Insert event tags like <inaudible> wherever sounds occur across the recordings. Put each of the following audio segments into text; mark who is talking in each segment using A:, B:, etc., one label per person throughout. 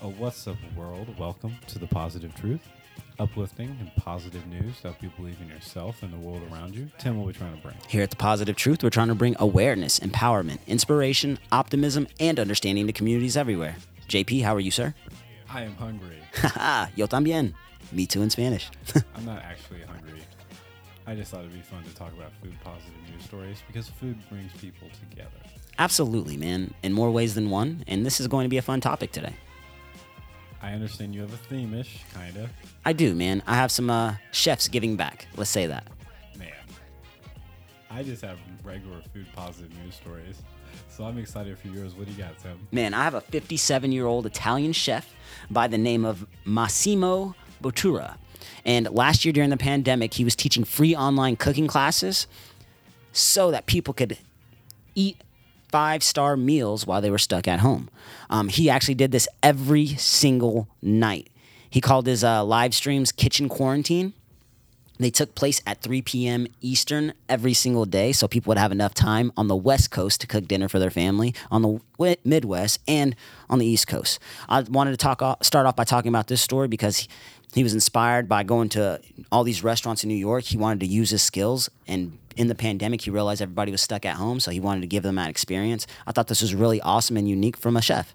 A: Oh, what's up, world? Welcome to the Positive Truth, uplifting and positive news to help you believe in yourself and the world around you. Tim, what are we trying to bring?
B: Here at The Positive Truth, we're trying to bring awareness, empowerment, inspiration, optimism, and understanding to communities everywhere. JP, how are you, sir?
A: I am hungry. <laughs>
B: Haha, yo también. Me too in Spanish. <laughs>
A: I'm not actually hungry. I just thought it'd be fun to talk about food positive news stories because food brings people together.
B: Absolutely, man. In more ways than one. And this is going to be a fun topic today.
A: I understand you have a theme-ish, kinda.
B: I do, man. I have some uh, chefs giving back. Let's say that.
A: Man, I just have regular food positive news stories. So I'm excited for yours. What do you got, Tim?
B: Man, I have a 57 year old Italian chef by the name of Massimo Bottura. And last year during the pandemic, he was teaching free online cooking classes so that people could eat five star meals while they were stuck at home. Um, he actually did this every single night. He called his uh, live streams Kitchen Quarantine. They took place at 3 p.m. Eastern every single day, so people would have enough time on the West Coast to cook dinner for their family, on the Midwest, and on the East Coast. I wanted to talk start off by talking about this story because he, was inspired by going to all these restaurants in New York. He wanted to use his skills, and in the pandemic, he realized everybody was stuck at home, so he wanted to give them that experience. I thought this was really awesome and unique from a chef.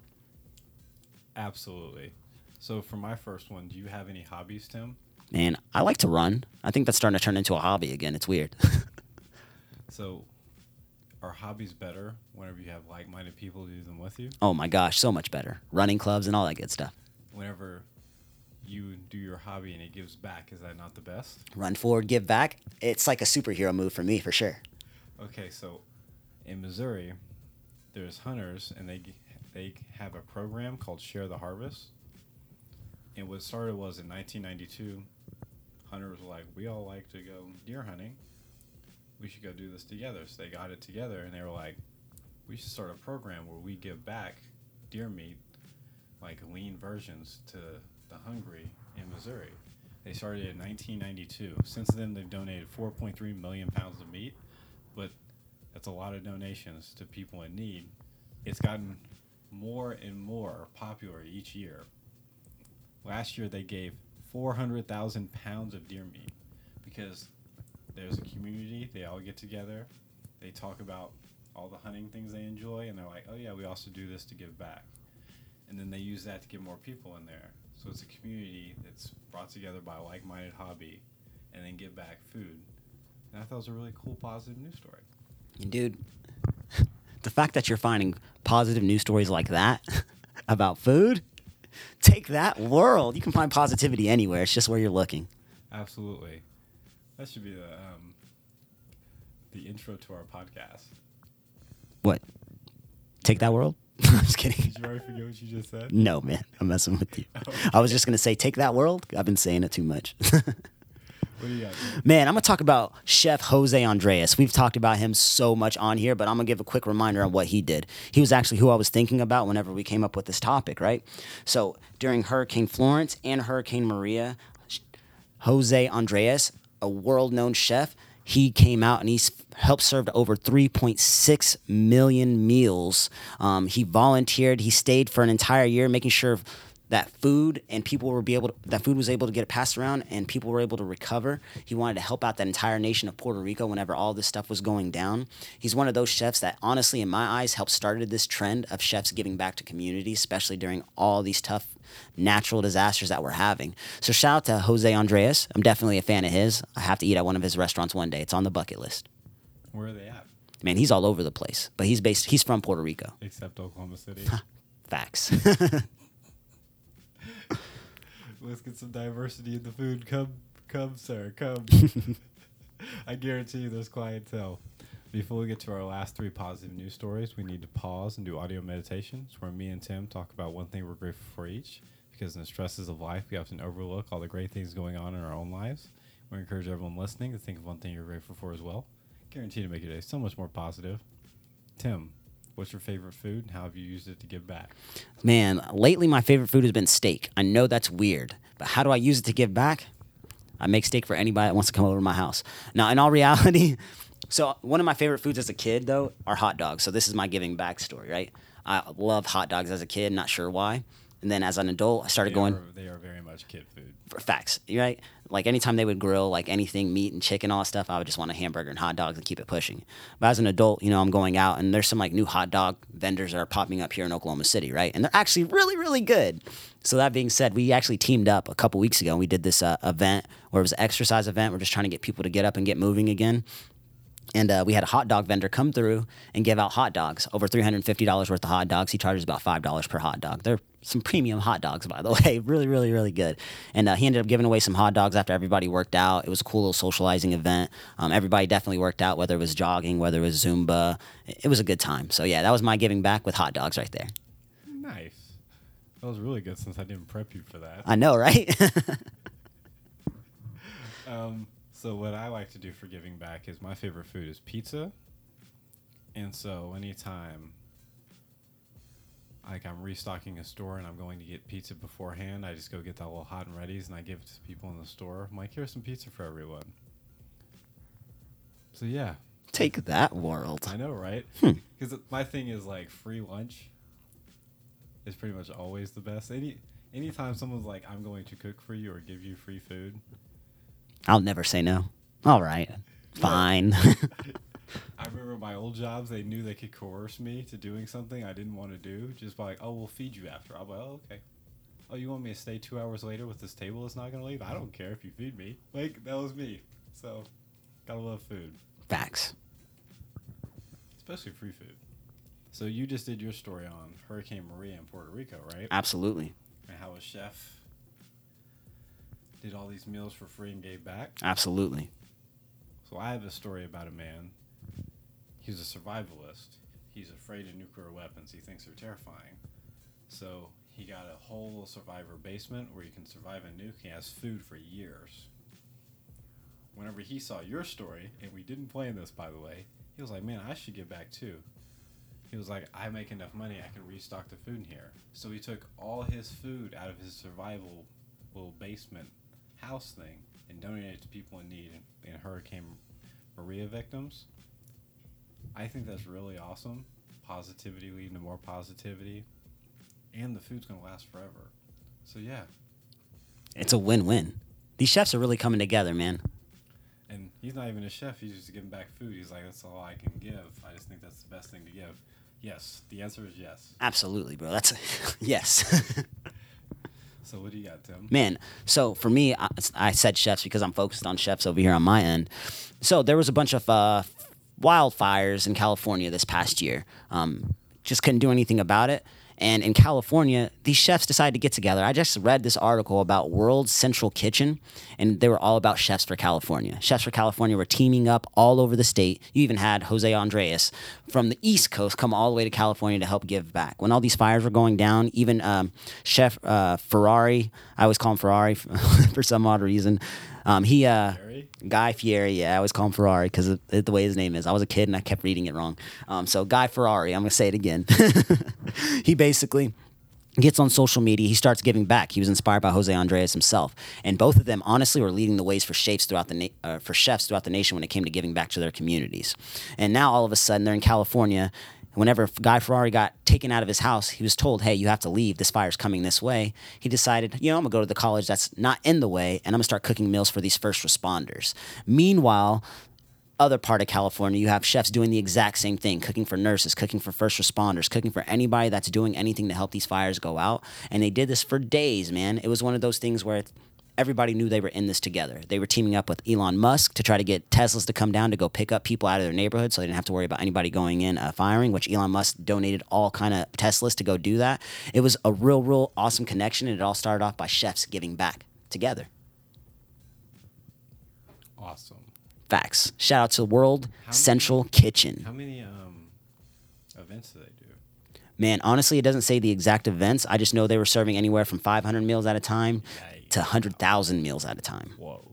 A: Absolutely. So for my first one, do you have any hobbies, Tim?
B: Man, I like to run. I think that's starting to turn into a hobby again. It's weird. <laughs>
A: So are hobbies better whenever you have like-minded people to do them with you?
B: oh my gosh, so much better. Running clubs and all that good stuff.
A: Whenever you do your hobby and it gives back, is that not the best?
B: Run forward, give back. It's like a superhero move for me, for sure.
A: Okay, so in Missouri, there's hunters, and they they have a program called Share the Harvest. And what started was in 1992, hunters were like, "We all like to go deer hunting. We should go do this together." So they got it together, and they were like, "We should start a program where we give back deer meat, like lean versions, to the hungry in Missouri." They started in 1992. Since then, they've donated 4.3 million pounds of meat, but that's a lot of donations to people in need. It's gotten more and more popular each year. Last year, they gave 400,000 pounds of deer meat because there's a community. They all get together. They talk about all the hunting things they enjoy, and they're like, oh, yeah, we also do this to give back. And then they use that to get more people in there. So it's a community that's brought together by a like minded hobby and then give back food. And I thought it was a really cool, positive news story.
B: And dude, <laughs> the fact that you're finding positive news stories like that <laughs> about food, take that world. You can find positivity anywhere. It's just where you're looking.
A: Absolutely. That should be the um, the intro to our podcast.
B: What? Take that world? <laughs> I'm just kidding.
A: Did you already forget what you just said?
B: No, man. I'm messing with you. <laughs> I was just going to say, take that world. I've been saying it too much. <laughs>
A: What do you got?
B: Man, I'm gonna talk about Chef Jose Andres. We've talked about him so much on here, but I'm gonna give a quick reminder on what he did. He was actually who I was thinking about whenever we came up with this topic, right? So during Hurricane Florence and Hurricane Maria, Jose Andres, a world-known chef, he came out and he's helped serve over 3.6 million meals. Um, he volunteered. He stayed for an entire year, making sure that food and people were be able to, that food was able to get passed around and people were able to recover. He wanted to help out that entire nation of Puerto Rico whenever all this stuff was going down. He's one of those chefs that honestly in my eyes helped started this trend of chefs giving back to communities, especially during all these tough natural disasters that we're having. So shout out to Jose Andres. I'm definitely a fan of his. I have to eat at one of his restaurants one day. It's on the bucket list.
A: Where are they at?
B: Man, he's all over the place, but he's based he's from Puerto Rico.
A: Except Oklahoma City. <laughs>
B: Facts. <laughs>
A: Let's get some diversity in the food. Come, come, sir, come. <laughs> I guarantee you there's clientele. Before we get to our last three positive news stories, we need to pause and do audio meditations where me and Tim talk about one thing we're grateful for each. Because in the stresses of life, we often overlook all the great things going on in our own lives. We encourage everyone listening to think of one thing you're grateful for as well. Guarantee to make your day so much more positive. Tim, what's your favorite food and how have you used it to give back?
B: Man, lately my favorite food has been steak. I know that's weird, but how do I use it to give back? I make steak for anybody that wants to come over to my house. Now, in all <laughs> reality, so one of my favorite foods as a kid though are hot dogs. So this is my giving back story, right? I love hot dogs as a kid, not sure why. And then as an adult, I started
A: They
B: going
A: are, they are very much kid food.
B: for facts, right? Like anytime they would grill like anything, meat and chicken, all that stuff, I would just want a hamburger and hot dogs and keep it pushing. But as an adult, you know, I'm going out and there's some like new hot dog vendors that are popping up here in Oklahoma City, right? And they're actually really, really good. So that being said, we actually teamed up a couple weeks ago and we did this uh, event where it was an exercise event. We're just trying to get people to get up and get moving again. And uh, we had a hot dog vendor come through and give out hot dogs, over $350 worth of hot dogs. He charges about $5 per hot dog. They're some premium hot dogs, by the <laughs> way. Really, really, really good. And uh, he ended up giving away some hot dogs after everybody worked out. It was a cool little socializing event. Um, everybody definitely worked out, whether it was jogging, whether it was Zumba. It was a good time. So, yeah, that was my giving back with hot dogs right there.
A: Nice. That was really good since I didn't prep you for that.
B: I know, right? <laughs>
A: Um, so what I like to do for giving back is my favorite food is pizza. And so anytime like I'm restocking a store and I'm going to get pizza beforehand, I just go get that little hot and ready's and I give it to people in the store. I'm like, here's some pizza for everyone. So yeah,
B: Take that, world.
A: I know, right?
B: Hmm.
A: Because my thing is like free lunch is pretty much always the best. Any anytime someone's like, I'm going to cook for you or give you free food,
B: I'll never say no. All right. Fine. <laughs> <laughs>
A: I remember my old jobs, they knew they could coerce me to doing something I didn't want to do just by like, oh, we'll feed you after. I'll be like, oh, okay. Oh, you want me to stay two hours later with this table that's not going to leave? I don't care if you feed me. Like, that was me. So, gotta love food,
B: Facts.
A: especially free food. So, you just did your story on Hurricane Maria in Puerto Rico, right?
B: Absolutely.
A: And how a chef did all these meals for free and gave back.
B: Absolutely.
A: So I have a story about a man. He's a survivalist. He's afraid of nuclear weapons. He thinks they're terrifying. So he got a whole survivor basement where you can survive a nuke. He has food for years. Whenever he saw your story, and we didn't plan this by the way, he was like, "Man, I should give back too." He was like, "I make enough money, I can restock the food in here." So he took all his food out of his survival little basement house thing and donated it to people in need and, and Hurricane Maria victims. I think that's really awesome. Positivity leading to more positivity, and the food's gonna last forever. So yeah,
B: It's a win win. These chefs are really coming together, man.
A: and he's not even a chef. He's just giving back food. He's like, that's all I can give. I just think that's the best thing to give. Yes, the answer is yes.
B: Absolutely, bro. That's <laughs> yes. <laughs>
A: So what do you got, Tim?
B: Man, so for me, I, I said chefs because I'm focused on chefs over here on my end. So there was a bunch of uh, wildfires in California this past year. Um, just couldn't do anything about it. And in California, these chefs decided to get together. I just read this article about World Central Kitchen, and they were all about chefs for California. Chefs for California were teaming up all over the state. You even had Jose Andres from the East Coast come all the way to California to help give back. When all these fires were going down, even um, Chef uh, Ferrari, I always call him Ferrari <laughs> for some odd reason. Um, he uh, Guy Fieri, yeah, I always call him Ferrari because the way his name is. I was a kid and I kept reading it wrong. Um, so Guy Ferrari, I'm gonna say it again. <laughs> he basically gets on social media. He starts giving back. He was inspired by Jose Andres himself, and both of them honestly were leading the ways for chefs throughout the na- uh, for chefs throughout the nation when it came to giving back to their communities. And now all of a sudden they're in California. Whenever Guy Ferrari got taken out of his house, he was told, "Hey, you have to leave. This fire's coming this way." He decided, you know, I'm gonna go to the college that's not in the way, and I'm gonna start cooking meals for these first responders. Meanwhile, other part of California, you have chefs doing the exact same thing, cooking for nurses, cooking for first responders, cooking for anybody that's doing anything to help these fires go out. And they did this for days, man. It was one of those things where everybody knew they were in this together. They were teaming up with Elon Musk to try to get Teslas to come down to go pick up people out of their neighborhood so they didn't have to worry about anybody going in uh, firing, which Elon Musk donated all kind of Teslas to go do that. It was a real, real awesome connection. And it all started off by chefs giving back together.
A: Awesome.
B: Facts. Shout out to the World
A: How
B: Central
A: many-
B: Kitchen.
A: How many um events do they do?
B: Man, honestly, it doesn't say the exact events. I just know they were serving anywhere from 500 meals at a time to 100,000 meals at a time.
A: Whoa.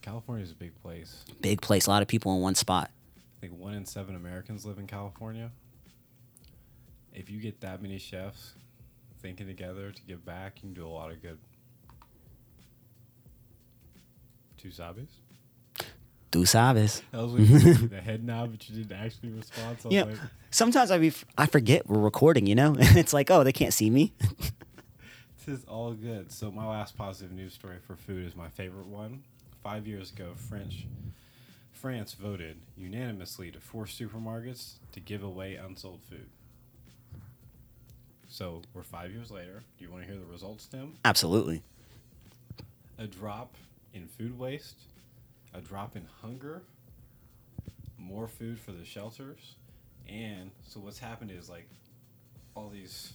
A: California is a big place.
B: Big place, a lot of people in one spot.
A: I think one in seven Americans live in California. If you get that many chefs thinking together to give back, you can do a lot of good. Two sabes?
B: Tu sabes.
A: That was when you did the head nod, but you didn't actually respond. So
B: Yeah.
A: like,
B: Sometimes I be I forget we're recording, you know? And <laughs> it's like, oh, they can't see me. <laughs>
A: is all good. So my last positive news story for food is my favorite one. Five years ago, French France voted unanimously to force supermarkets to give away unsold food. So we're five years later. Do you want to hear the results, Tim?
B: Absolutely.
A: A drop in food waste, a drop in hunger, more food for the shelters, and so what's happened is like all these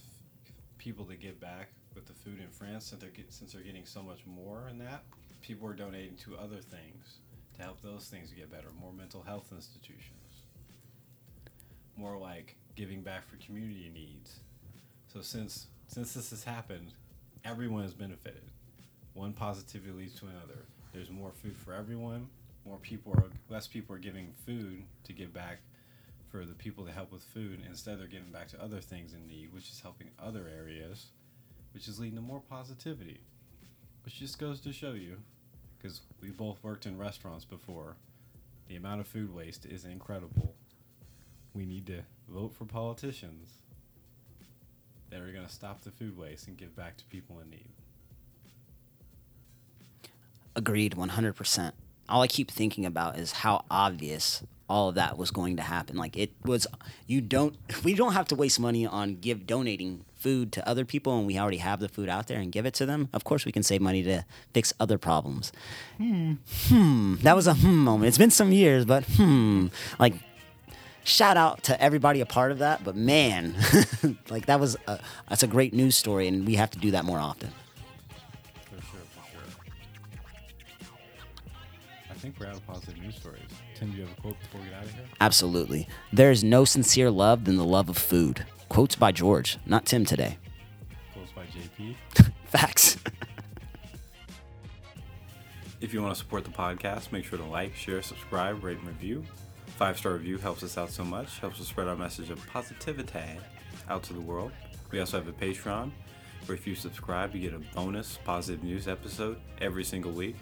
A: people that give back with the food in France, since they're get, since they're getting so much more in that, people are donating to other things to help those things get better. More mental health institutions, more like giving back for community needs. So since since this has happened, everyone has benefited. One positivity leads to another. There's more food for everyone. More people are less people are giving food to give back for the people to help with food. Instead, they're giving back to other things in need, which is helping other areas, which is leading to more positivity. Which just goes to show you, because we both worked in restaurants before, the amount of food waste is incredible. We need to vote for politicians that are going to stop the food waste and give back to people in need.
B: Agreed, 100%. All I keep thinking about is how obvious all of that was going to happen. Like it was, you don't, <laughs> we don't have to waste money on give donating food to other people, and we already have the food out there and give it to them. Of course, we can save money to fix other problems. Hmm. Hmm. That was a hmm moment. It's been some years, but hmm. Like, shout out to everybody a part of that. But man, <laughs> like that was a, that's a great news story, and we have to do that more often.
A: For sure, for sure. I think we're out of positive news stories. Tim, do you have a quote before we get out of here?
B: Absolutely. There is no sincere love than the love of food. Quotes by George, not Tim today.
A: Quotes by JP. <laughs>
B: Facts.
A: If you want to support the podcast, make sure to like, share, subscribe, rate, and review. Five star review helps us out so much, helps us spread our message of positivity out to the world. We also have a Patreon where if you subscribe, you get a bonus positive news episode every single week.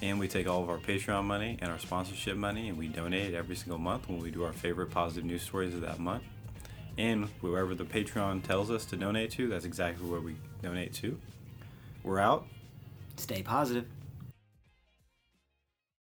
A: And we take all of our Patreon money and our sponsorship money and we donate every single month when we do our favorite positive news stories of that month. And wherever the Patreon tells us to donate to, that's exactly where we donate to. We're out.
B: Stay positive.